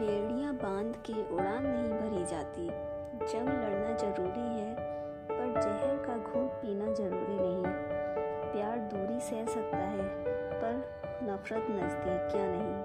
बेड़ियाँ बाँध के उड़ान नहीं भरी जाती। जंग लड़ना ज़रूरी है, पर जहर का घूंट पीना ज़रूरी नहीं। प्यार दूरी सह सकता है, पर नफरत नज़दीकियाँ नहीं।